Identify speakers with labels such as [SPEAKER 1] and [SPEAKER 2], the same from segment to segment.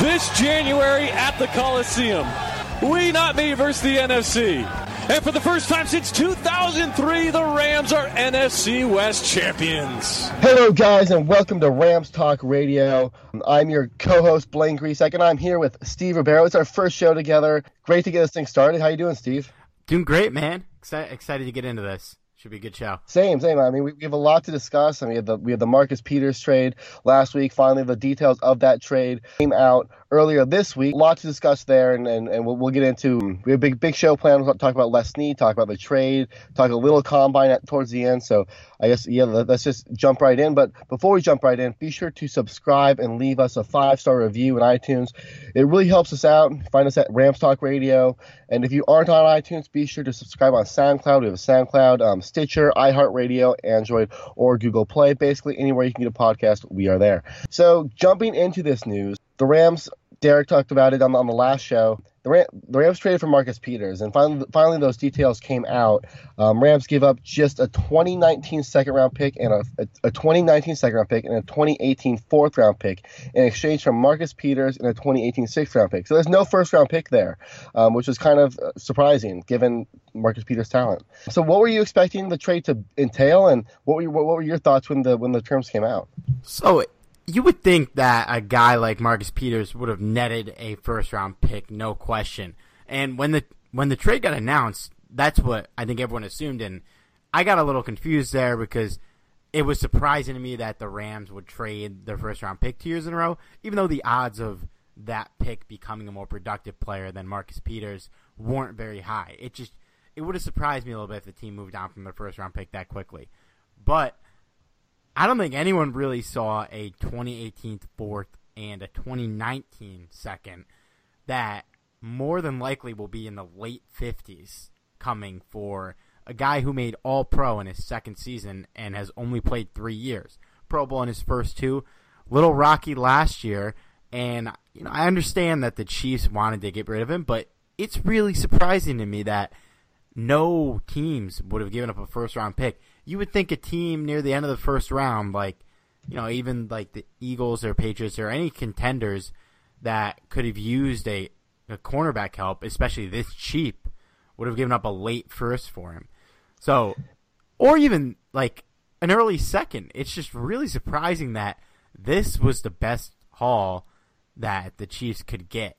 [SPEAKER 1] this January at the Coliseum. We not me versus the NFC. And for the first time since 2003, the Rams are NFC West champions.
[SPEAKER 2] Hello, guys, and welcome to Rams Talk Radio. I'm your co-host Blaine Grisak, and I'm here with Steve Rebeiro. It's our first show together. Great to get this thing started. How you doing, Steve?
[SPEAKER 3] Doing great, man. Excited, excited to get into this. Should be a good show.
[SPEAKER 2] Same, same. I mean, we, we have a lot to discuss. I mean, we have the we have the Marcus Peters trade last week. Finally, the details of that trade came out earlier this week. A lot to discuss there, and, and, and we'll, we'll get into. We have a big big show planned. We'll talk about Les Snead, talk about the trade, talk a little combine at, towards the end. So I guess yeah, let's just jump right in. But before we jump right in, be sure to subscribe and leave us a five star review in iTunes. It really helps us out. Find us at Rams Talk Radio, and if you aren't on iTunes, be sure to subscribe on SoundCloud. We have a SoundCloud, um, Stitcher, iHeartRadio, Android, or Google Play. Basically, anywhere you can get a podcast, we are there. So jumping into this news, the Rams Derek talked about it on, on the last show. The, Ram, the Rams traded for Marcus Peters, and finally, finally those details came out. Um, Rams give up just a 2019 second round pick and a, a, a 2019 second round pick and a 2018 fourth round pick in exchange for Marcus Peters and a 2018 sixth round pick. So there's no first round pick there, um, which was kind of uh, surprising given Marcus Peters' talent. So what were you expecting the trade to entail, and what were what were your thoughts when the when the terms came out?
[SPEAKER 3] So you would think that a guy like Marcus Peters would have netted a first round pick, no question. And when the when the trade got announced, that's what I think everyone assumed, and I got a little confused there because it was surprising to me that the Rams would trade their first round pick two years in a row, even though the odds of that pick becoming a more productive player than Marcus Peters weren't very high. It just it would have surprised me a little bit if the team moved on from their first round pick that quickly. But I don't think anyone really saw a 2018 fourth and a 2019 second that more than likely will be in the late 50s coming for a guy who made All Pro in his second season and has only played three years. Pro Bowl in his first two. Little rocky last year, and you know I understand that the Chiefs wanted to get rid of him, but it's really surprising to me that no teams would have given up a first round pick. You would think a team near the end of the first round, like you know, even like the Eagles or Patriots or any contenders that could have used a, a cornerback help, especially this cheap, would have given up a late first for him. So, or even like an early second. It's just really surprising that this was the best haul that the Chiefs could get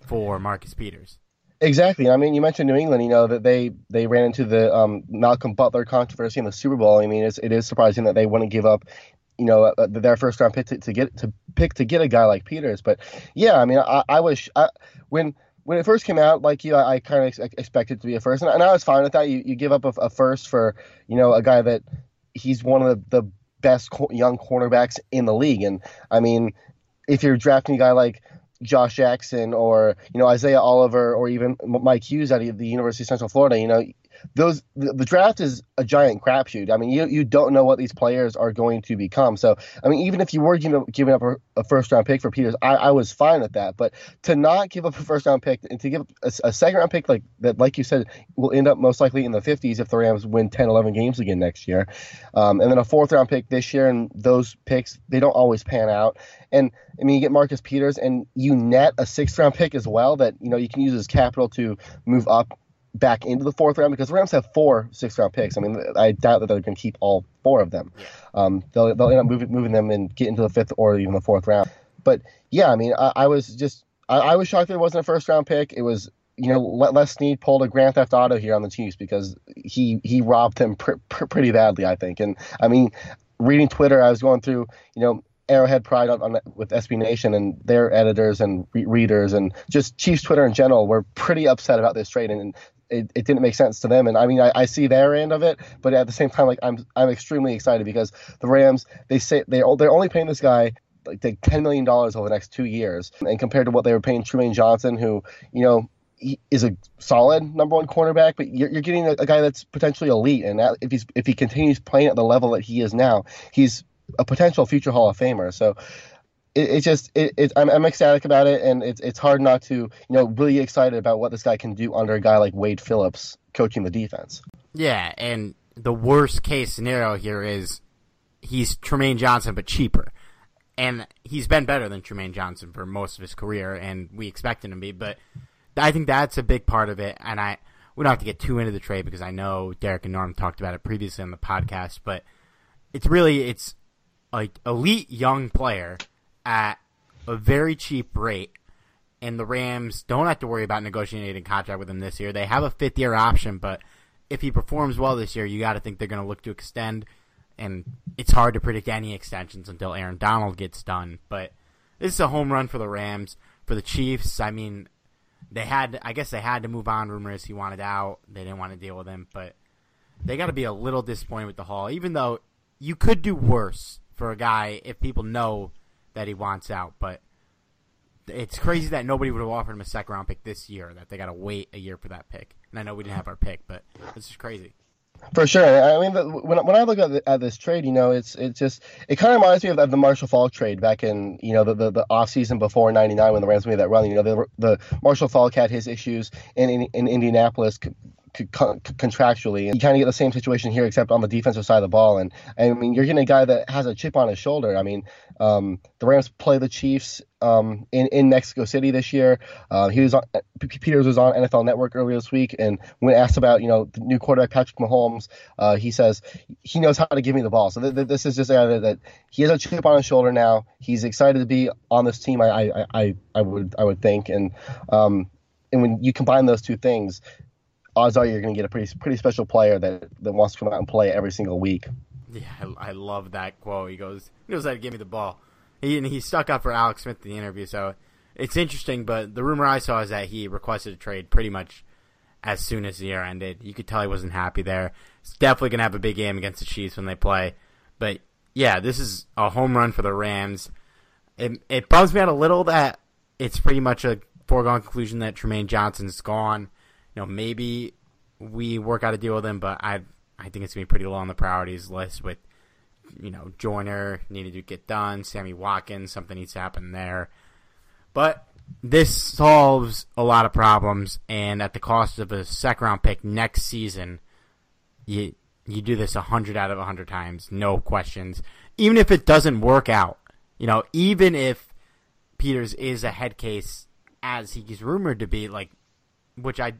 [SPEAKER 3] for Marcus Peters.
[SPEAKER 2] Exactly. I mean, you mentioned New England. You know that they they ran into the um, Malcolm Butler controversy in the Super Bowl. I mean, it's, it is surprising that they wouldn't give up, you know, uh, their first round pick to, to, get to pick to get a guy like Peters. But yeah, I mean, I, I I, when when it first came out, like you, I, I kind of ex- expected to be a first, and, and, I was fine with that. You you give up a, a, first for you know a guy that he's one of the, the best co- young cornerbacks in the league, and I mean, if you're drafting a guy like Josh Jackson or you know Isaiah Oliver or even Mike Hughes out of the University of Central Florida, you know those the, draft is a giant crapshoot. I mean, you you don't know what these players are going to become. So, I mean, even if you were giving up, giving up a, a first round pick for Peters, I, I was fine with that. But to not give up a first round pick and to give a, a second round pick like that, like you said, will end up most likely in the 50s if the Rams win 10, 11 games again next year, um, and then a fourth round pick this year, and those picks they don't always pan out. And I mean, you get Marcus Peters, and you net a sixth round pick as well that you know you can use as capital to move up back into the fourth round because the Rams have four six round picks. I mean, I doubt that they're going to keep all four of them. Um, they'll, they'll end up moving, moving them and get into the fifth or even the fourth round. But yeah, I mean, I, I was just I, I, was shocked that it wasn't a first round pick. It was you know Les Snead pulled a Grand Theft Auto here on the Chiefs because he he robbed them pr- pr- pretty badly, I think. And I mean, reading Twitter, I was going through you know Arrowhead Pride on, on, with SB Nation and their editors and re- readers and just Chiefs Twitter in general were pretty upset about this trade and, it, it didn't make sense to them. And I mean, I, I see their end of it, but at the same time, like I'm I'm extremely excited because the Rams they say they they're only paying this guy like ten million dollars over the next two years, and compared to what they were paying Trumaine Johnson, who you know is a solid number one cornerback, but you're, you're getting a, a, guy that's potentially elite, and that, if he's if he continues playing at the level that he is now, he's a potential future Hall of Famer. So it, it just it, it I'm, I'm ecstatic about it, and it's it's hard not to you know really excited about what this guy can do under a guy like Wade Phillips coaching the defense.
[SPEAKER 3] Yeah, and the worst case scenario here is he's Trumaine Johnson but cheaper, and he's been better than Trumaine Johnson for most of his career, and we expected him to be. But I think that's a big part of it, and I we don't have to get too into the trade because I know Derek and Norm talked about it previously on the podcast, but it's really it's like elite young player at a very cheap rate, and the Rams don't have to worry about negotiating a contract with him this year. They have a fifth year option, but if he performs well this year, you got to think they're going to look to extend. And it's hard to predict any extensions until Aaron Donald gets done. But this is a home run for the Rams. For the Chiefs, I mean, they had, I guess they had to move on. Rumors he wanted out. They didn't want to deal with him, but they got to be a little disappointed with the haul, even though you could do worse for a guy if people know that he wants out. But it's crazy that nobody would have offered him a second round pick this year. That they got to wait a year for that pick. And I know we didn't have our pick, but it's just crazy.
[SPEAKER 2] For sure. I mean, when, when I look at, the, at this trade, you know, it's it's just it kind of reminds me of, of, the Marshall Faulk trade back in you know the, the, the off season before '99 when the Rams made that run. You know, the the Marshall Faulk had his issues in in, in Indianapolis contractually. And you kind of get the same situation here, except on the defensive side of the ball. And I mean, you're getting a guy that has a chip on his shoulder. I mean, um, the Rams play the Chiefs um, in in Mexico City this year. Uh, he was on Peters was on NFL Network earlier this week, and when asked about you know the new quarterback Patrick Mahomes, uh, he says he knows how to give me the ball. So th- th- this is just that, that, he has a chip on his shoulder now. He's excited to be on this team. I I, I, I would I would think and. Um, and when you combine those two things, odds are you're going to get a pretty pretty special player that, that wants to come out and play every single week.
[SPEAKER 3] Yeah, I, I love that quote. He goes, he knows how to give me the ball. He and he stuck up for Alex Smith in the interview, so it's interesting. But the rumor I saw is that he requested a trade pretty much as soon as the year ended. You could tell he wasn't happy there. He's definitely going to have a big game against the Chiefs when they play. But yeah, this is a home run for the Rams. It, it bums me out a little that it's pretty much a foregone conclusion that Trumaine Johnson's gone. You know, maybe we work out a deal with him, but I I think it's gonna be pretty low on the priorities list with you know Joyner needed to get done, Sammy Watkins, something needs to happen there. But this solves a lot of problems, and at the cost of a second round pick next season, you you do this hundred out of hundred times, no questions. Even if it doesn't work out, you know, even if Peters is a head case as he's rumored to be, like, which I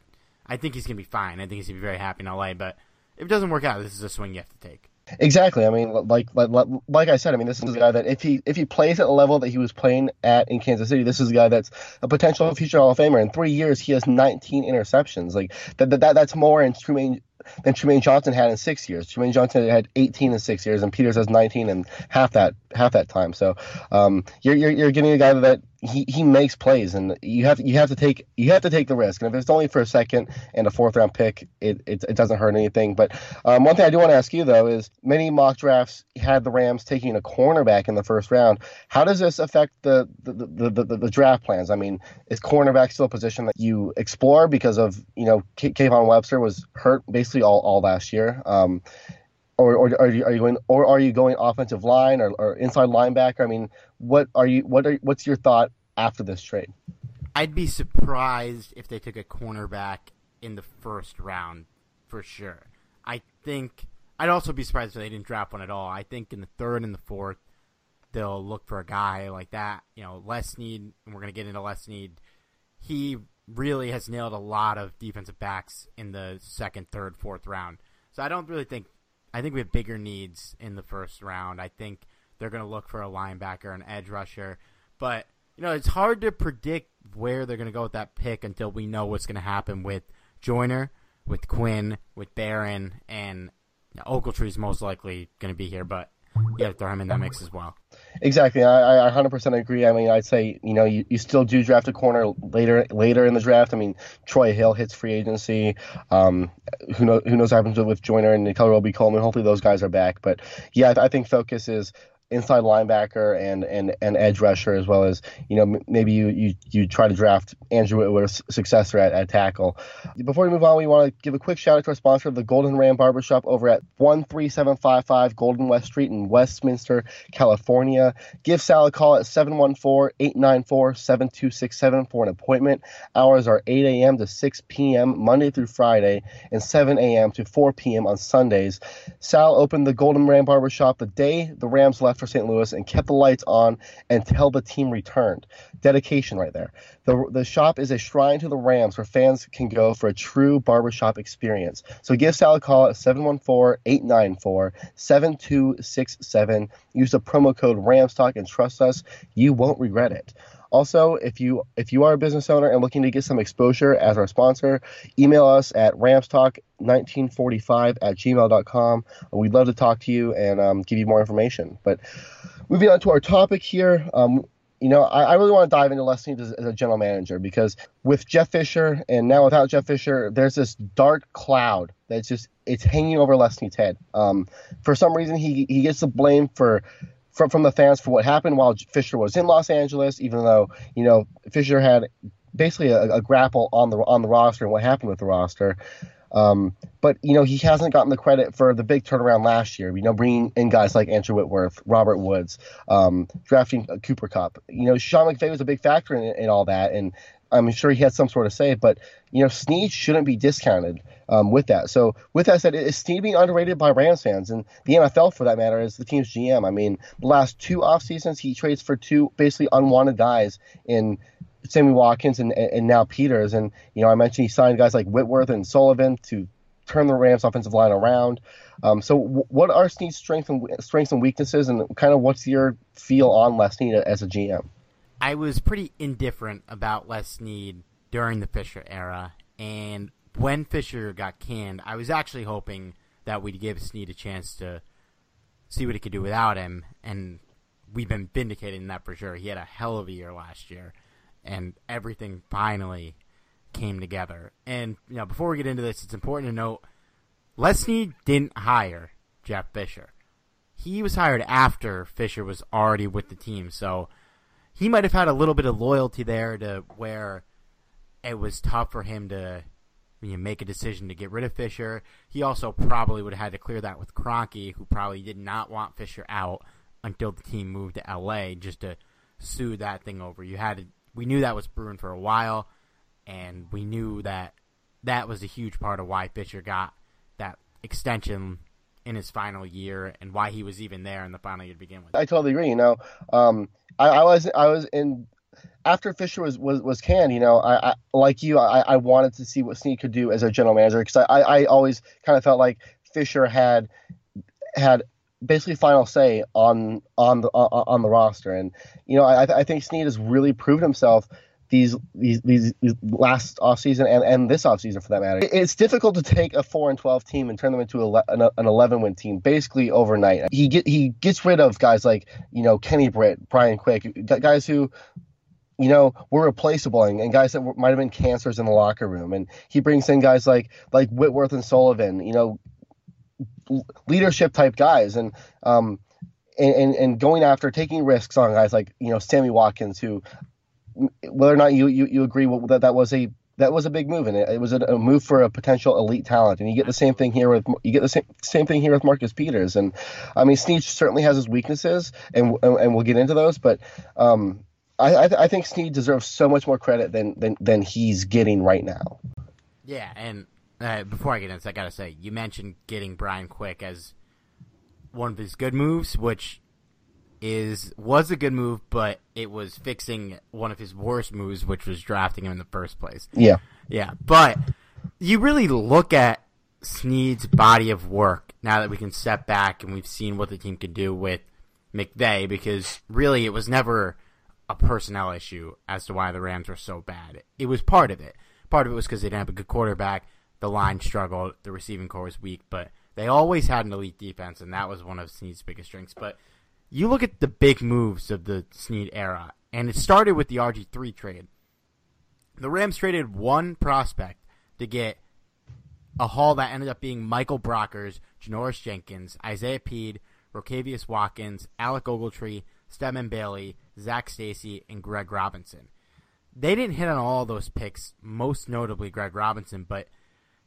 [SPEAKER 3] I think he's gonna be fine. I think he's gonna be very happy in LA. But if it doesn't work out, this is a swing you have to take.
[SPEAKER 2] Exactly. I mean, like, like like I said, I mean, this is a guy that if he if he plays at the level that he was playing at in Kansas City, this is a guy that's a potential future Hall of Famer. In three years, he has 19 interceptions. Like that, that that's more in Trumaine than Trumaine Johnson had in six years. Trumaine Johnson had 18 in six years, and Peters has 19 in half that half that time. So um, you're, you're you're getting a guy that he, he makes plays, and you have you have to take you have to take the risk. And if it's only for a second and a fourth round pick, it it, it doesn't hurt anything. But um, one thing I do want to ask you though is many mock drafts had the Rams taking a cornerback in the first round. How does this affect the the, the, the, the, the draft plans? I mean, is cornerback still a position that you explore because of you know Kayvon Webster was hurt all, all last year. Um, or, or are you, are you going or are you going offensive line or, or inside linebacker? I mean, what are you what are what's your thought after this trade?
[SPEAKER 3] I'd be surprised if they took a cornerback in the first round for sure. I think I'd also be surprised if they didn't draft one at all. I think in the third and the fourth they'll look for a guy like that. You know, Les Snead, and we're gonna get into Les Snead. He really has nailed a lot of defensive backs in the second, third, fourth round. So I don't really think I think we have bigger needs in the first round. I think they're going to look for a linebacker, an edge rusher, but you know it's hard to predict where they're going to go with that pick until we know what's going to happen with Joyner, with Quinn, with Barron, and Ogletree is most likely going to be here, but to throw him in that mix as well.
[SPEAKER 2] Exactly, I, I 100% agree. I mean, I'd say you know you, you still do draft a corner later later in the draft. I mean, Troy Hill hits free agency. Um, who knows who knows what happens with Joyner and Nickell Robey-Coleman. Hopefully those guys are back. But yeah, I, I think focus is inside linebacker and, and, and edge rusher, as well as you know maybe you, you, you try to draft Andrew Whitworth's successor at, at tackle. Before we move on, we want to give a quick shout out to our sponsor, the Golden Ram Barbershop, over at 13755 Golden West Street in Westminster, California. Give Sal a call at 714-894-7267 for an appointment. Hours are 8 a.m. to 6 p.m. Monday through Friday, and 7 a.m. to 4 p.m. on Sundays. Sal opened the Golden Ram Barbershop the day the Rams left for St. Louis and kept the lights on until the team returned. Dedication right there. The, the shop is a shrine to the Rams where fans can go for a true barbershop experience. So give Sal a call at 714-894-7267. Use the promo code RAMSTALK and trust us, you won't regret it. Also, if you if you are a business owner and looking to get some exposure as our sponsor, email us at ramstalk1945 at gmail.com. We'd love to talk to you and um, give you more information. But moving on to our topic here, um, you know, I, I, really want to dive into Les Snead as, as, a general manager because with Jeff Fisher and now without Jeff Fisher, there's this dark cloud that's just it's hanging over Les Snead's head. Um, for some reason, he he gets the blame for from from the fans for what happened while Fisher was in Los Angeles, even though you know Fisher had basically a, a grapple on the on the roster and what happened with the roster. Um, but you know he hasn't gotten the credit for the big turnaround last year. You know, bringing in guys like Andrew Whitworth, Robert Woods, um, drafting Cooper Kupp. You know, Sean McVay was a big factor in, in all that, and I'm sure he had some sort of say. But you know, Snead shouldn't be discounted um, with that. So with that said, is Snead being underrated by Rams fans and the NFL for that matter is the team's GM? I mean, the last two off seasons he trades for two basically unwanted guys in Sammy Watkins and, and now Peters. And you know, I mentioned he signed guys like Whitworth and Sullivan to turn the Rams offensive line around. Um, so w- what are Snead's strengths and strengths and weaknesses, and kind of what's your feel on Les Snead as a GM?
[SPEAKER 3] I was pretty indifferent about Les Snead during the Fisher era, and when Fisher got canned, I was actually hoping that we'd give Snead a chance to see what he could do without him, and we've been vindicating that for sure. He had a hell of a year last year, and everything finally came together. And you know, before we get into this, it's important to note Les Snead didn't hire Jeff Fisher. He was hired after Fisher was already with the team, so he might have had a little bit of loyalty there to where it was tough for him to you know, make a decision to get rid of Fisher. He also probably would have had to clear that with Kroenke, who probably did not want Fisher out until the team moved to LA just to sue that thing over. You had to, we knew that was brewing for a while, and we knew that that was a huge part of why Fisher got that extension in his final year and why he was even there in the final year to begin with.
[SPEAKER 2] I totally agree. You know, um, I, I was I was in after Fisher was, was, was canned, you know, I, I like you, I, I wanted to see what Snead could do as a general manager because I, I always kind of felt like Fisher had had basically final say on on the on the roster, and you know, I, I think Snead has really proved himself these these these, last offseason and, and this offseason for that matter. It's difficult to take a 4 and 12 team and turn them into a, an, an 11 win team basically overnight. He get he gets rid of guys like, you know, Kenny Britt, Brian Quick, guys who you know, were replaceable and, and guys that might have been cancers in the locker room. And he brings in guys like like Whitworth and Sullivan, you know, leadership type guys, and um, and and going after taking risks on guys like you know Sammy Watkins, who whether or not you you, you agree that that was a that was a big move, and it, it was a, a, move for a potential elite talent. And you get the same thing here with you get the same same thing here with Marcus Peters. And I mean, Snead certainly has his weaknesses, and and we'll get into those. But um, I I, I think Snead deserves so much more credit than than than he's getting right now.
[SPEAKER 3] Yeah, and uh, before I get into this, I gotta say, you mentioned getting Brian Quick as one of his good moves, which is was a good move, but it was fixing one of his worst moves, which was drafting him in the first place.
[SPEAKER 2] Yeah,
[SPEAKER 3] yeah, but you really look at Snead's body of work now that we can step back and we've seen what the team could do with McVay, because really it was never a personnel issue as to why the Rams were so bad. It was part of it. Part of it was because they didn't have a good quarterback. The line struggled. The receiving corps was weak, but they always had an elite defense, and that was one of Snead's biggest strengths. But you look at the big moves of the Snead era, and it started with the RG3 trade. The Rams traded one prospect to get a haul that ended up being Michael Brockers, Janoris Jenkins, Isaiah Pead, Rokevious Watkins, Alec Ogletree, Stedman Bailey, Zac Stacy, and Greg Robinson. They didn't hit on all those picks, most notably Greg Robinson, but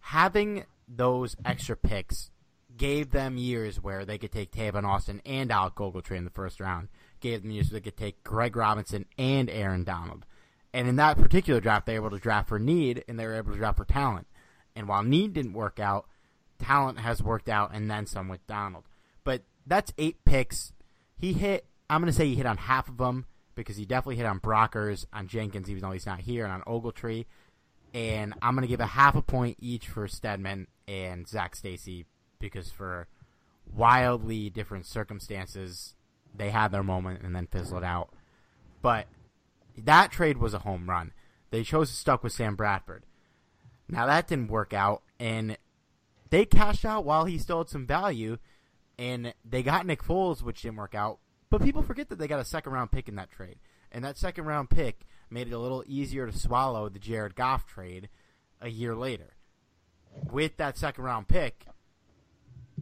[SPEAKER 3] having those extra picks gave them years where they could take Tavon Austin and Alec Ogletree in the first round. Gave them years where they could take Greg Robinson and Aaron Donald. And in that particular draft, they were able to draft for need and they were able to draft for talent. And while need didn't work out, talent has worked out and then some with Donald. But that's eight picks. He hit I'm going to say he hit on half of them because he definitely hit on Brockers, on Jenkins, even though he's not here, and on Ogletree. And I'm going to give a half a point each for Stedman and Zac Stacy because for wildly different circumstances, they had their moment and then fizzled out. But that trade was a home run. They chose to stuck with Sam Bradford. Now that didn't work out, and they cashed out while he still had some value, and they got Nick Foles, which didn't work out. But people forget that they got a second round pick in that trade. And that second round pick made it a little easier to swallow the Jared Goff trade a year later. With that second round pick,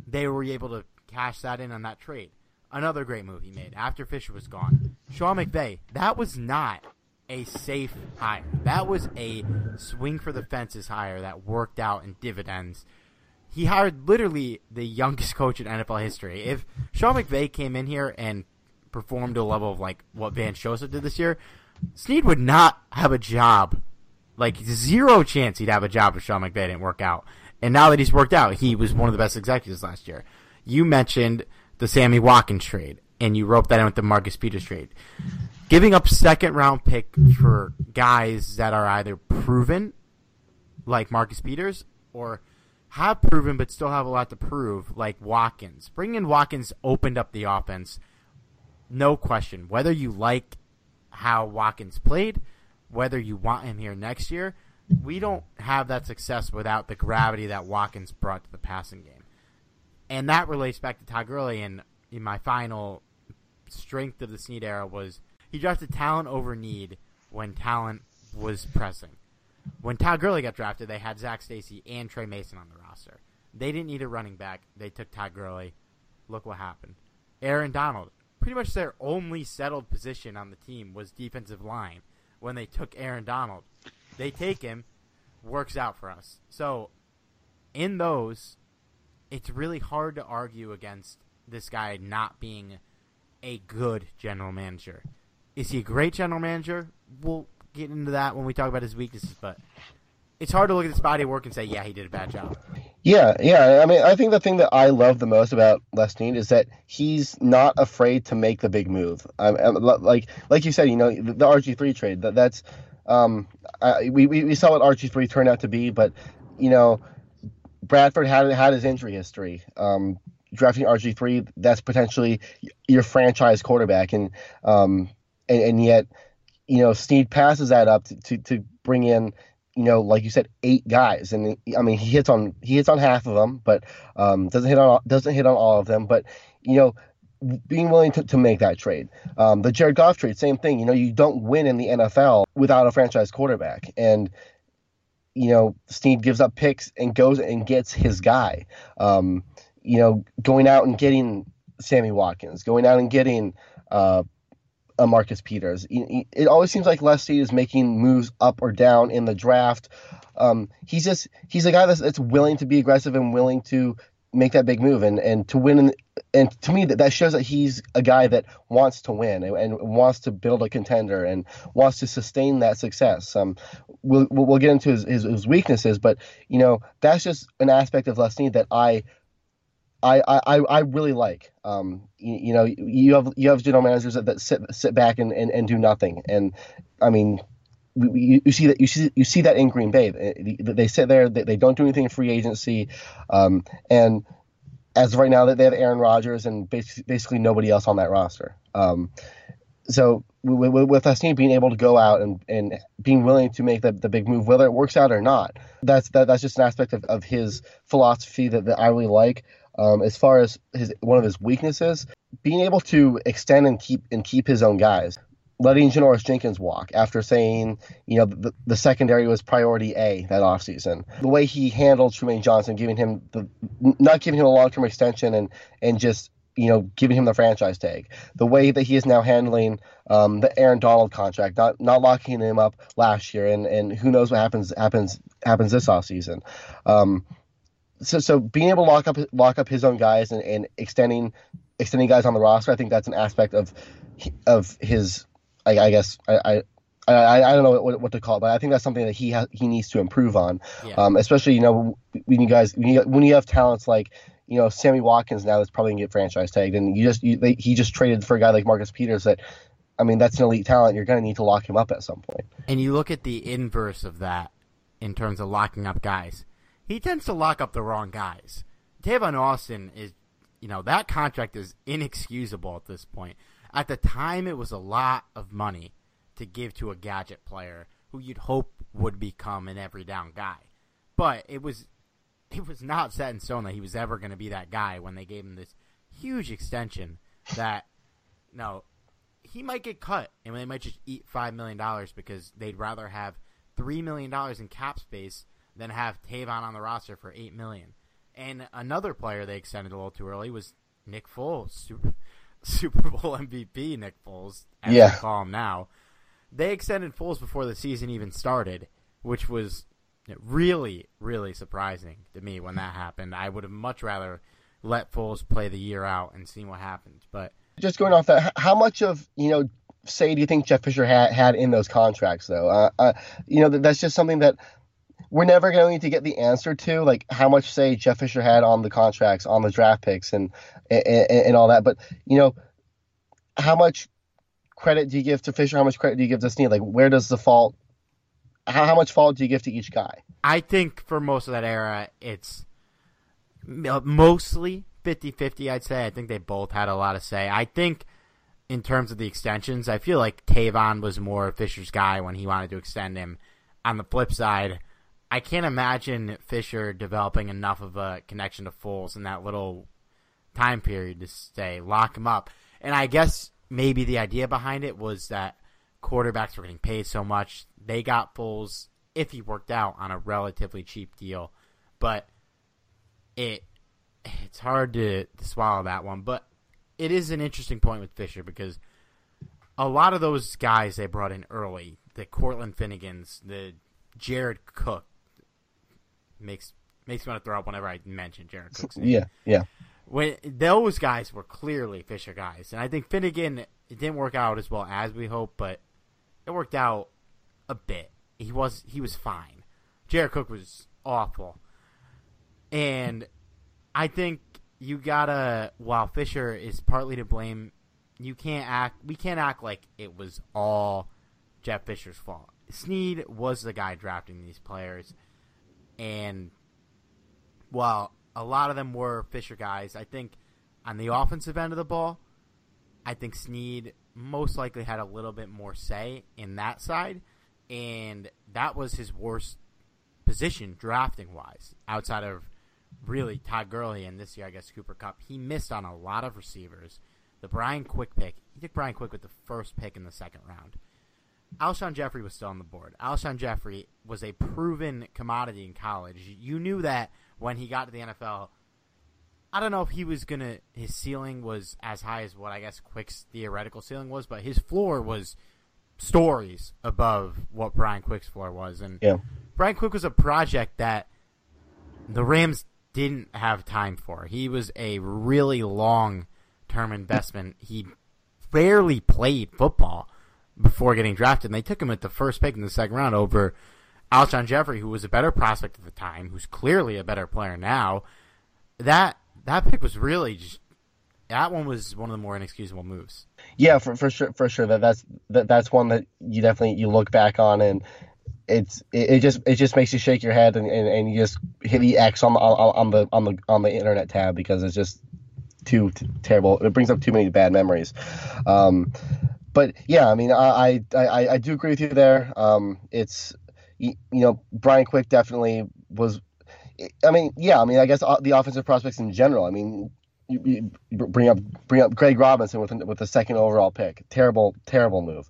[SPEAKER 3] they were able to cash that in on that trade. Another great move he made after Fisher was gone. Sean McVay, that was not a safe hire. That was a swing for the fences hire that worked out in dividends he hired literally the youngest coach in NFL history. If Sean McVay came in here and performed to a level of like what Vance Joseph did this year, Snead would not have a job. Like zero chance he'd have a job if Sean McVay didn't work out. And now that he's worked out, he was one of the best executives last year. You mentioned the Sammy Watkins trade, and you roped that in with the Marcus Peters trade. Giving up second round pick for guys that are either proven, like Marcus Peters, or have proven but still have a lot to prove, like Watkins. Bringing in Watkins opened up the offense no question. Whether you like how Watkins played, whether you want him here next year, we don't have that success without the gravity that Watkins brought to the passing game. And that relates back to Todd Gurley. And in my final strength of the Snead era was he drafted talent over need when talent was pressing. When Todd Gurley got drafted, they had Zac Stacy and Tre Mason on the roster. They didn't need a running back. They took Todd Gurley. Look what happened. Aaron Donald pretty much their only settled position on the team was defensive line when they took Aaron Donald. They take him, works out for us. So in those, it's really hard to argue against this guy not being a good general manager. Is he a great general manager? We'll get into that when we talk about his weaknesses, but it's hard to look at his body of work and say, yeah, he did a bad job.
[SPEAKER 2] Yeah, yeah. I mean, I think the thing that I love the most about Les Snead is that he's not afraid to make the big move. Um, like, like you said, you know, the, the RG three trade. That, that's um, I, we, we saw what RG three turned out to be, but you know, Bradford had had his injury history. Um, drafting RG three, that's potentially your franchise quarterback, and um, and, and yet, you know, Snead passes that up to, to, to bring in you know, like you said, eight guys, and I mean, he hits on he hits on half of them, but um, doesn't hit on doesn't hit on all of them. But you know, being willing to, to make that trade, um, the Jared Goff trade, same thing. You know, you don't win in the NFL without a franchise quarterback, and you know, Steve gives up picks and goes and gets his guy. Um, you know, going out and getting Sammy Watkins, going out and getting uh, a Marcus Peters. It always seems like Les Snead is making moves up or down in the draft. Um, he's just he's a guy that's, that's willing to be aggressive and willing to make that big move and, and to win. And to me, that, that shows that he's a guy that wants to win and, wants to build a contender and wants to sustain that success. Um, we'll, we'll get into his, his, his weaknesses, but you know that's just an aspect of Les Snead that I I, I, I really like. Um, you, you, know, you have you have general managers that, that sit sit back and, and, and do nothing, and I mean, you, you see that you see you see that in Green Bay. They, they sit there, they, they, don't do anything in free agency, um, and as of right now, they have Aaron Rodgers and basically, nobody else on that roster. Um, so with, with us being able to go out and, and being willing to make the, the big move, whether it works out or not, that's that, that's just an aspect of, of his philosophy that, that I really like. Um, as far as his one of his weaknesses, being able to extend and keep and keep his own guys. Letting Janoris Jenkins walk after saying, you know, the, the secondary was priority A that offseason. The way he handled Trumaine Johnson, giving him the not giving him a long term extension and and just you know, giving him the franchise tag. The way that he is now handling um, the Aaron Donald contract, not not locking him up last year, and, and who knows what happens happens happens this offseason. Um, so so being able to lock up lock up his own guys and, and extending extending guys on the roster, I think that's an aspect of of his. I, I guess I, I I, I don't know what, what to call it, but I think that's something that he ha- he needs to improve on. Yeah. Um, especially you know when you guys when you, when you have talents like you know Sammy Watkins now that's probably gonna get franchise tagged, and you just you, they, he just traded for a guy like Marcus Peters that. I mean, that's an elite talent. You're going to need to lock him up at some point.
[SPEAKER 3] And you look at the inverse of that in terms of locking up guys he tends to lock up the wrong guys. Tavon Austin is, you know, that contract is inexcusable at this point. At the time, it was a lot of money to give to a gadget player who you'd hope would become an every down guy. But it was it was not set in stone that he was ever going to be that guy when they gave him this huge extension that no he might get cut and they might just eat 5 million dollars because they'd rather have 3 million dollars in cap space than have Tavon on the roster for eight million. And another player they extended a little too early was Nick Foles, Super, Super Bowl MVP Nick Foles, as yeah. they call him now. They extended Foles before the season even started, which was really, really surprising to me when that happened. I would have much rather let Foles play the year out and see what happens. But
[SPEAKER 2] just going off that, how much of you know, say, do you think Jeff Fisher had had in those contracts though? Uh, uh, you know, that's just something that we're never going to get the answer to like how much say Jeff Fisher had on the contracts, on the draft picks, and and, and all that. But you know, how much credit do you give to Fisher? How much credit do you give to Snead? Like, where does the fault? How, how much fault do you give to each guy?
[SPEAKER 3] I think for most of that era, it's uh, mostly 50-50, I'd say. I think they both had a lot to say. I think in terms of the extensions, I feel like Tavon was more Fisher's guy when he wanted to extend him. On the flip side, I can't imagine Fisher developing enough of a connection to Foles in that little time period to say lock him up. And I guess maybe the idea behind it was that quarterbacks were getting paid so much. They got Foles if he worked out on a relatively cheap deal, but it it's hard to, to swallow that one. But it is an interesting point with Fisher because a lot of those guys they brought in early, the Cortland Finnegans, the Jared Cook makes makes me want to throw up whenever I mention Jared Cook's name.
[SPEAKER 2] Yeah, yeah.
[SPEAKER 3] When those guys were clearly Fisher guys, and I think Finnegan it didn't work out as well as we hoped, but it worked out a bit. He was he was fine. Jared Cook was awful, and I think you gotta. While Fisher is partly to blame, you can't act. We can't act like it was all Jeff Fisher's fault. Snead was the guy drafting these players, and while a lot of them were Fisher guys, I think on the offensive end of the ball, I think Snead most likely had a little bit more say in that side, and that was his worst position drafting wise, outside of really Todd Gurley and this year I guess Cooper Kupp. He missed on a lot of receivers. The Brian Quick pick, he took Brian Quick with the first pick in the second round. Alshon Jeffery was still on the board. Alshon Jeffery was a proven commodity in college. You knew that when he got to the NFL. I don't know if he was gonna his ceiling was as high as what I guess Quick's theoretical ceiling was, but his floor was stories above what Brian Quick's floor was. And
[SPEAKER 2] Yeah.
[SPEAKER 3] Brian Quick was a project that the Rams didn't have time for. He was a really long term investment. He barely played football before getting drafted, and they took him at the first pick in the second round over Alshon Jeffery, who was a better prospect at the time, who's clearly a better player now. That that pick was really just that one was one of the more inexcusable moves.
[SPEAKER 2] Yeah, for, for sure, for sure. That that's that, that's one that you definitely you look back on and it's it, it just it just makes you shake your head and, and, and you just hit the X on the on, the on the on the internet tab because it's just too, t- terrible. It brings up too many bad memories. Um, but yeah, I mean, I I, I, do agree with you there. Um, it's you, you know Brian Quick definitely was. I mean, yeah, I mean, I guess uh, the offensive prospects in general. I mean, you, you bring up bring up Greg Robinson with with the second overall pick. Terrible, terrible move.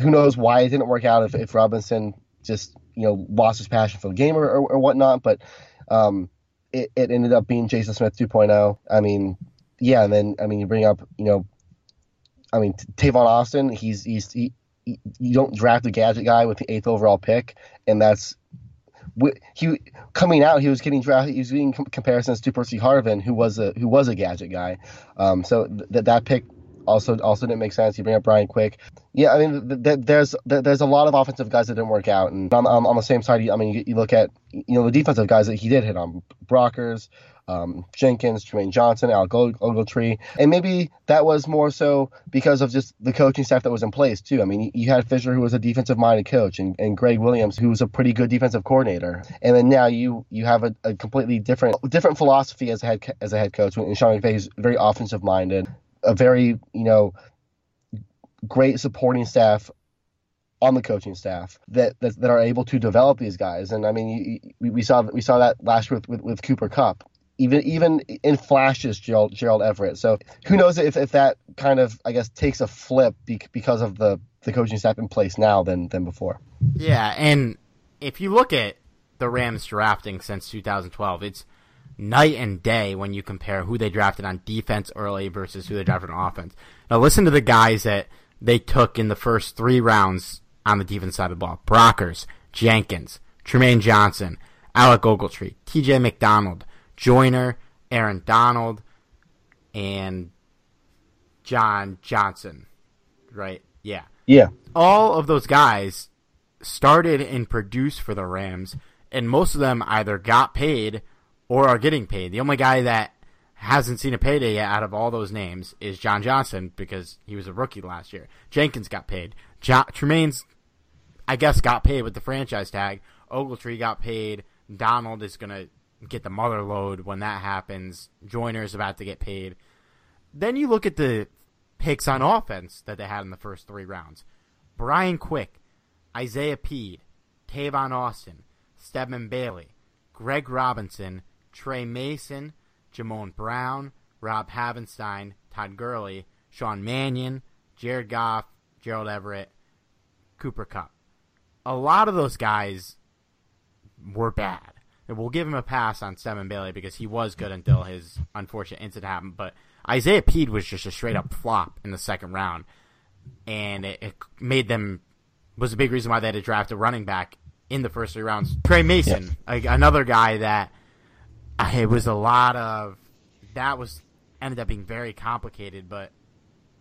[SPEAKER 2] Who knows why it didn't work out if, if Robinson just you know lost his passion for the game or, or, or whatnot. But um, it, it ended up being Jason Smith 2.0. I mean, yeah, and then I mean you bring up you know, I mean Tavon Austin. He's he's he, he, you don't draft a gadget guy with the eighth overall pick, and that's he coming out, he was getting drafted. He was getting comparisons to Percy Harvin, who was a who was a gadget guy. Um, so that that pick also also didn't make sense. You bring up Brian Quick. Yeah, I mean, th- th- there's th- there's a lot of offensive guys that didn't work out, and on, on, on the same side, I mean, you, you, look at you know the defensive guys that he did hit on Brockers, um, Jenkins, Trumaine Johnson, Al Ogletree, and maybe that was more so because of just the coaching staff that was in place too. I mean, you had Fisher, who was a defensive-minded coach, and, and Gregg Williams, who was a pretty good defensive coordinator, and then now you you have a, a completely different different philosophy as a head as a head coach. And Sean McVay is very offensive-minded, a very you know great supporting staff on the coaching staff that, that, that are able to develop these guys. And I mean, we, we saw we saw that last year with, with, with Cooper Kupp even even in flashes Gerald, Gerald Everett. So who knows if, if that kind of I guess takes a flip because of the the coaching staff in place now than than before.
[SPEAKER 3] Yeah, and if you look at the Rams drafting since 2012, it's night and day when you compare who they drafted on defense early versus who they drafted on offense. Now listen to the guys that they took in the first three rounds on the defense side of the ball: Brockers, Jenkins, Trumaine Johnson, Alec Ogletree, T.J. McDonald. Joyner, Aaron Donald, and John Johnson. Right? Yeah.
[SPEAKER 2] Yeah.
[SPEAKER 3] All of those guys started and produced for the Rams, and most of them either got paid or are getting paid. The only guy that hasn't seen a payday yet out of all those names is John Johnson because he was a rookie last year. Jenkins got paid. Jo- Trumaine's, I guess, got paid with the franchise tag. Ogletree got paid. Donald is going to get the mother load when that happens. Joyner's about to get paid. Then you look at the picks on offense that they had in the first three rounds. Brian Quick, Isaiah Pead, Tavon Austin, Stedman Bailey, Greg Robinson, Tre Mason, Jamon Brown, Rob Havenstein, Todd Gurley, Sean Mannion, Jared Goff, Gerald Everett, Cooper Kupp. A lot of those guys were bad we'll give him a pass on Stedman Bailey because he was good until his unfortunate incident happened. But Isaiah Pead was just a straight up flop in the second round, and it, it, made them was a big reason why they had to draft a running back in the first three rounds. Tre Mason, yeah. another guy that it was a lot of that was ended up being very complicated, but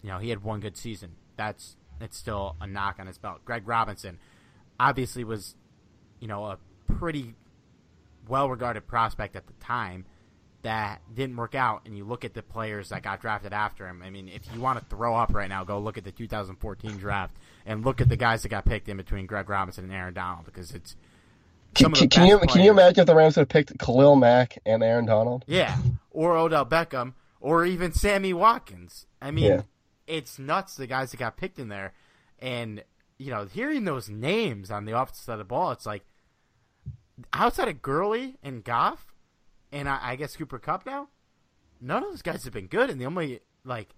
[SPEAKER 3] you know he had one good season. That's it's still a knock on his belt. Greg Robinson obviously was you know a pretty well regarded prospect at the time that didn't work out and you look at the players that got drafted after him. I mean, if you want to throw up right now, go look at the 2014 draft and look at the guys that got picked in between Greg Robinson and Aaron Donald because it's
[SPEAKER 2] can, can you players. can you imagine if the Rams had picked Khalil Mack and Aaron Donald?
[SPEAKER 3] Yeah, or Odell Beckham, or even Sammy Watkins. I mean, yeah. it's nuts the guys that got picked in there, and you know, hearing those names on the offensive side of the ball, it's like outside of Gurley and Goff, and I, I guess Cooper Kupp now, none of those guys have been good. And the only like,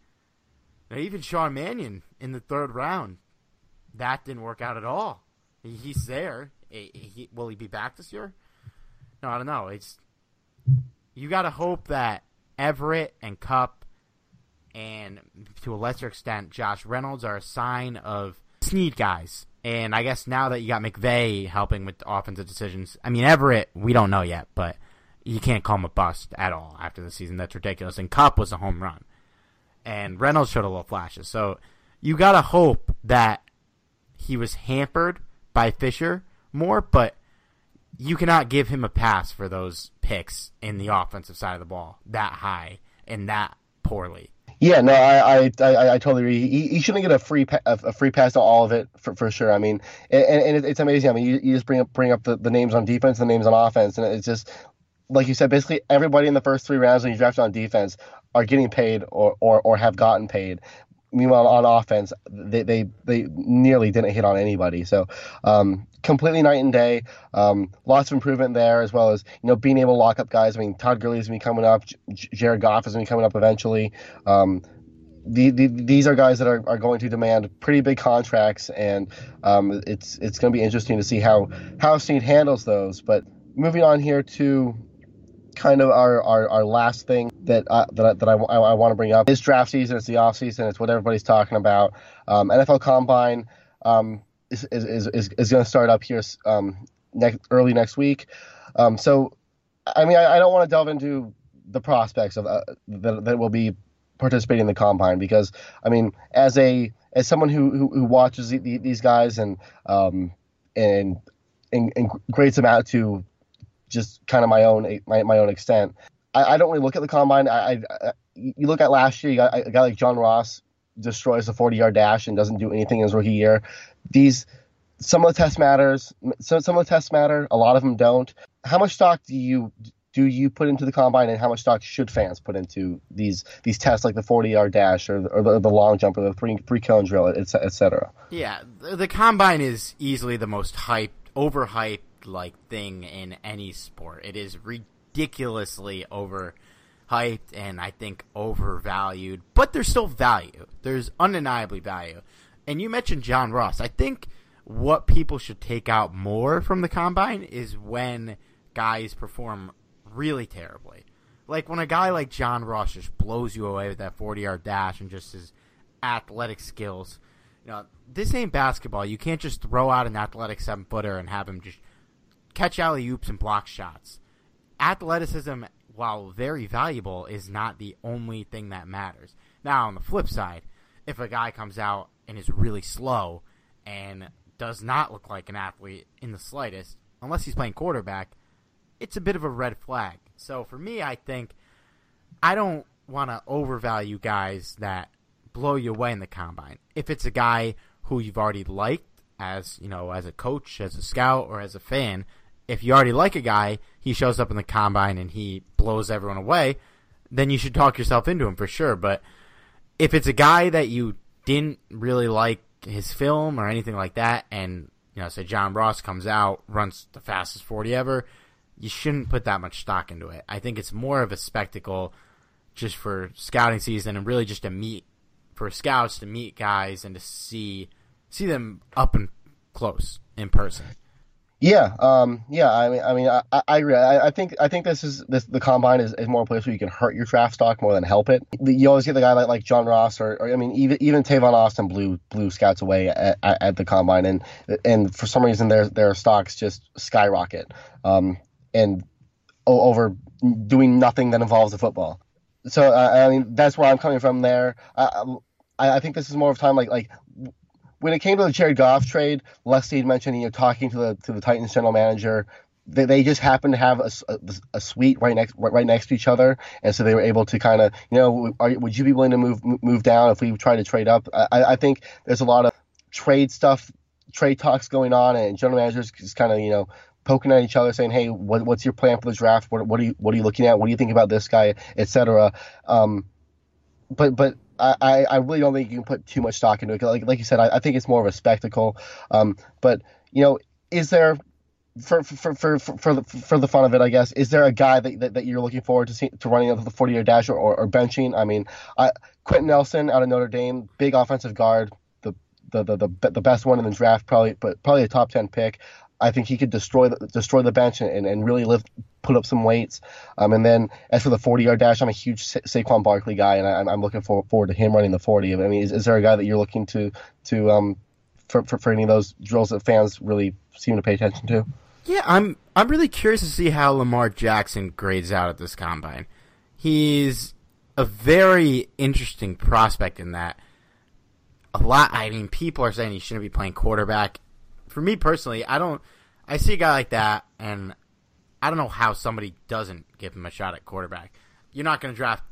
[SPEAKER 3] even Sean Mannion in the third round, that didn't work out at all. He, he's there. He, he, will he be back this year? No, I don't know. It's you got to hope that Everett and Kupp, and to a lesser extent Josh Reynolds, are a sign of Snead guys. And I guess now that you got McVay helping with offensive decisions, I mean Everett, we don't know yet, but you can't call him a bust at all after the season. That's ridiculous. And Kupp was a home run, and Reynolds showed a little flashes. So you gotta hope that he was hampered by Fisher more, but you cannot give him a pass for those picks in the offensive side of the ball that high and that poorly.
[SPEAKER 2] Yeah, no, I I, I, I totally agree. He, he, shouldn't get a free pa- a free pass to all of it for, for sure. I mean, and, and it's amazing. I mean, you, you just bring up bring up the, the names on defense, the names on offense, and it's just like you said, basically everybody in the first three rounds when you draft on defense are getting paid or, or, or have gotten paid. Meanwhile, on offense, they, they, they nearly didn't hit on anybody. So, um, completely night and day. Um, lots of improvement there, as well as you know being able to lock up guys. I mean, Todd Gurley is going to be coming up. J- Jared Goff is to be coming up eventually. Um, the, the, these are guys that are, are going to demand pretty big contracts, and um, it's it's going to be interesting to see how how Snead handles those. But moving on here to kind of our, our, our last thing that uh, that, I, that I, I, I want to bring up is draft season. It's the off season. It's what everybody's talking about. Um, NFL Combine um, is, is, is, is going to start up here um, next early next week. Um, so, I mean, I, I don't want to delve into the prospects of uh, that, that will be participating in the combine because I mean, as a as someone who who, who watches the, the, these guys and um and and, and grades them out to just kind of my own my, my own extent. I, I don't really look at the combine. I, I, you look at last year, you got a guy like John Ross destroys the 40 yard dash and doesn't do anything in his rookie year. These some of the tests matters. Some some of the tests matter. A lot of them don't. How much stock do you do you put into the combine, and how much stock should fans put into these these tests like the 40 yard dash or, or the, the, long jump or the three, three cone drill, etc.
[SPEAKER 3] Et yeah, the combine is easily the most hyped, overhyped like thing in any sport. It is ridiculously overhyped and I think overvalued, but there's still value. There's undeniably value. And you mentioned John Ross. I think what people should take out more from the combine is when guys perform really terribly. Like when a guy like John Ross just blows you away with that 40 yard dash and just his athletic skills. You know, this ain't basketball. You can't just throw out an athletic seven footer and have him just catch alley oops and block shots. Athleticism, while very valuable, is not the only thing that matters. Now, on the flip side, if a guy comes out and is really slow and does not look like an athlete in the slightest, unless he's playing quarterback, it's a bit of a red flag. So for me, I think I don't want to overvalue guys that blow you away in the combine. If it's a guy who you've already liked as, you know, as a coach, as a scout, or as a fan, if you already like a guy, he shows up in the combine and he blows everyone away, then you should talk yourself into him for sure. But if it's a guy that you didn't really like his film or anything like that, and you know, say John Ross comes out, runs the fastest forty ever, you shouldn't put that much stock into it. I think it's more of a spectacle just for scouting season and really just to meet for scouts to meet guys and to see see them up and close in person.
[SPEAKER 2] Yeah, um, yeah. I mean, I mean, I, I agree. I, I, think, I think this is this the combine is, is more a place where you can hurt your draft stock more than help it. You always get the guy like like John Ross or, or I mean, even even Tavon Austin blew blew scouts away at, at, the combine, and and for some reason their their stocks just skyrocket, um, and over doing nothing that involves the football. So uh, I mean, that's where I'm coming from there. I, I think this is more of time like like when it came to the Jared Goff trade, Leslie mentioned you know talking to the to the Titans general manager. They, they just happened to have a, a, a, suite right next right next to each other, and so they were able to kind of you know are, would you be willing to move move down if we try to trade up? I, I think there's a lot of trade stuff, trade talks going on, and general managers just kind of you know poking at each other, saying, "Hey, what, what's your plan for the draft? What, what are you what are you looking at? What do you think about this guy, etc." Um, but but I, I really don't think you can put too much stock into it. Like like you said, I, I think it's more of a spectacle. Um, but you know, is there for for for for for the, for the fun of it, I guess, is there a guy that, that, that you're looking forward to see, to running up the 40 yard dash or, or, benching? I mean, I, Quenton Nelson out of Notre Dame, big offensive guard, the the the the, the best one in the draft, probably, but probably a top 10 pick. I think he could destroy the, destroy the bench and, and really lift put up some weights. Um, and then as for the 40 yard dash, I'm a huge Sa- Saquon Barkley guy, and I, am looking forward, forward to him running the 40. I mean, is, is, there a guy that you're looking to to um for, for, for any of those drills that fans really seem to pay attention to?
[SPEAKER 3] Yeah, I'm I'm really curious to see how Lamar Jackson grades out at this combine. He's a very interesting prospect in that a lot. I mean, people are saying he shouldn't be playing quarterback for me personally, I don't. I see a guy like that, and I don't know how somebody doesn't give him a shot at quarterback. You're not going to draft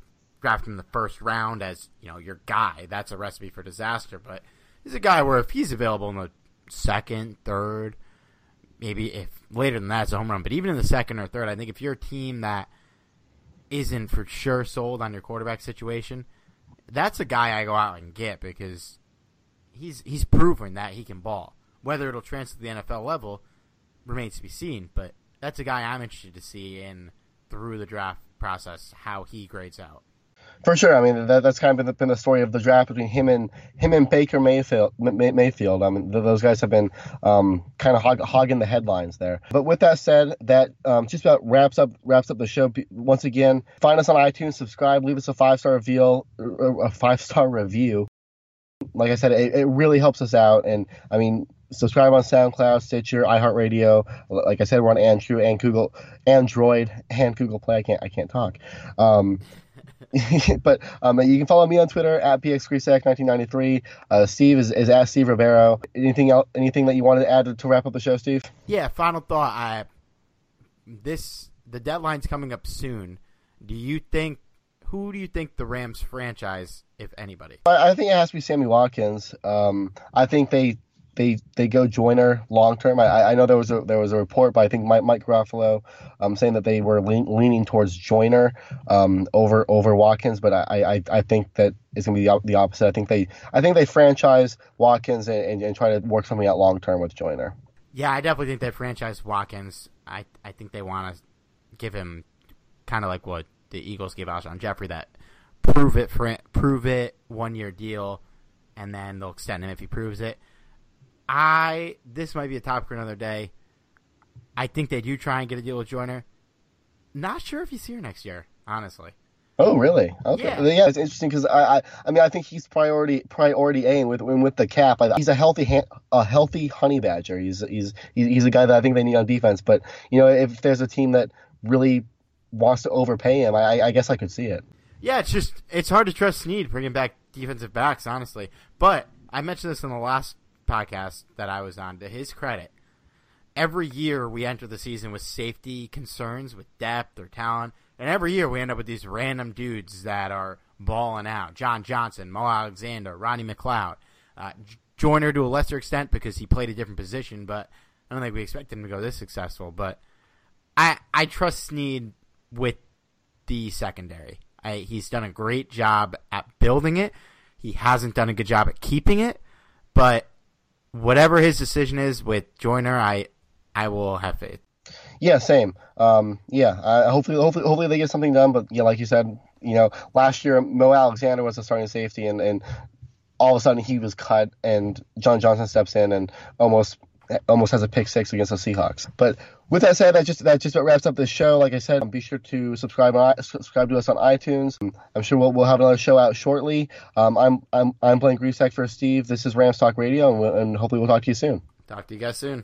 [SPEAKER 3] draft him the first round as you know your guy. That's a recipe for disaster. But he's a guy where if he's available in the second, third, maybe if later than that, it's a home run. But even in the second or third, I think if you're a team that isn't for sure sold on your quarterback situation, that's a guy I go out and get because he's he's proven that he can ball. Whether it'll transfer to the NFL level remains to be seen, but that's a guy I'm interested to see in through the draft process how he grades out.
[SPEAKER 2] For sure, I mean that, that's kind of been the, been the, story of the draft between him and him and Baker Mayfield. May, Mayfield, I mean those guys have been um, kind of hog, hogging the headlines there. But with that said, that um, just about wraps up wraps up the show. Once again, find us on iTunes, subscribe, leave us a five star review, a five star review. Like I said, it, it really helps us out, and I mean subscribe on SoundCloud, Stitcher, iHeartRadio. Like I said, we're on Andrew and Google, Android and Google Play. I can't, I can't talk. Um, but um, you can follow me on Twitter at bxcresac1993. Uh, Steve is, is at Steve Rebeiro. Anything else? Anything that you wanted to add to wrap up the show, Steve?
[SPEAKER 3] Yeah. Final thought. I this the deadline's coming up soon. Do you think who do you think the Rams franchise, if anybody?
[SPEAKER 2] I, I think it has to be Sammy Watkins. Um, I think they they they go Joyner long term. I, I know there was a there was a report, but I think Mike Mike Garafolo um, saying that they were lean, leaning towards Joyner um, over over Watkins, but I, I, I think that it's gonna be the, the opposite. I think they I think they franchise Watkins and, and, and try to work something out long term with Joyner.
[SPEAKER 3] Yeah, I definitely think they franchise Watkins. I I think they want to give him kind of like what the Eagles gave Alshon Jeffery that prove it prove it one year deal, and then they'll extend him if he proves it. I this might be a topic for another day. I think they do try and get a deal with Joyner. Not sure if he's here next year, honestly.
[SPEAKER 2] Oh, really? Okay. Yeah, yeah it's interesting because I, I, I mean, I think he's priority priority A with with the cap. I, he's a healthy a healthy honey badger. He's he's he's a guy that I think they need on defense. But you know, if there's a team that really wants to overpay him, I, I guess I could see it.
[SPEAKER 3] Yeah, it's just it's hard to trust Snead bringing back defensive backs, honestly. But I mentioned this in the last podcast that I was on, to his credit, every year we enter the season with safety concerns, with depth or talent, and every year we end up with these random dudes that are balling out. John Johnson, Mo Alexander, Rodney McLeod, uh, Joyner to a lesser extent because he played a different position, but I don't think we expected him to go this successful. But I I trust Snead with the secondary. I, he's done a great job at building it. He hasn't done a good job at keeping it, but whatever his decision is with Joyner, I I will have faith.
[SPEAKER 2] Yeah, same. Um, yeah, uh, hopefully, hopefully, hopefully they get something done. But yeah, like you said, you know, last year Mo Alexander was the starting safety, and and all of a sudden he was cut, and John Johnson steps in and almost almost has a pick six against the Seahawks. But with that said, that just that just wraps up this show. Like I said, be sure to subscribe subscribe to us on iTunes. I'm sure we'll, we'll have another show out shortly. Um, I'm I'm I'm Blaine Grisak for Steve. This is Rams Talk Radio, and, we'll, and hopefully we'll talk to you soon.
[SPEAKER 3] Talk to you guys soon.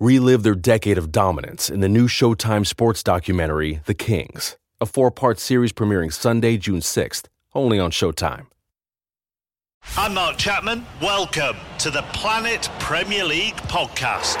[SPEAKER 4] Relive their decade of dominance in the new Showtime sports documentary, The Kings, a four part series premiering Sunday, June 6th, only on Showtime.
[SPEAKER 5] I'm Mark Chapman. Welcome to the Planet Premier League podcast.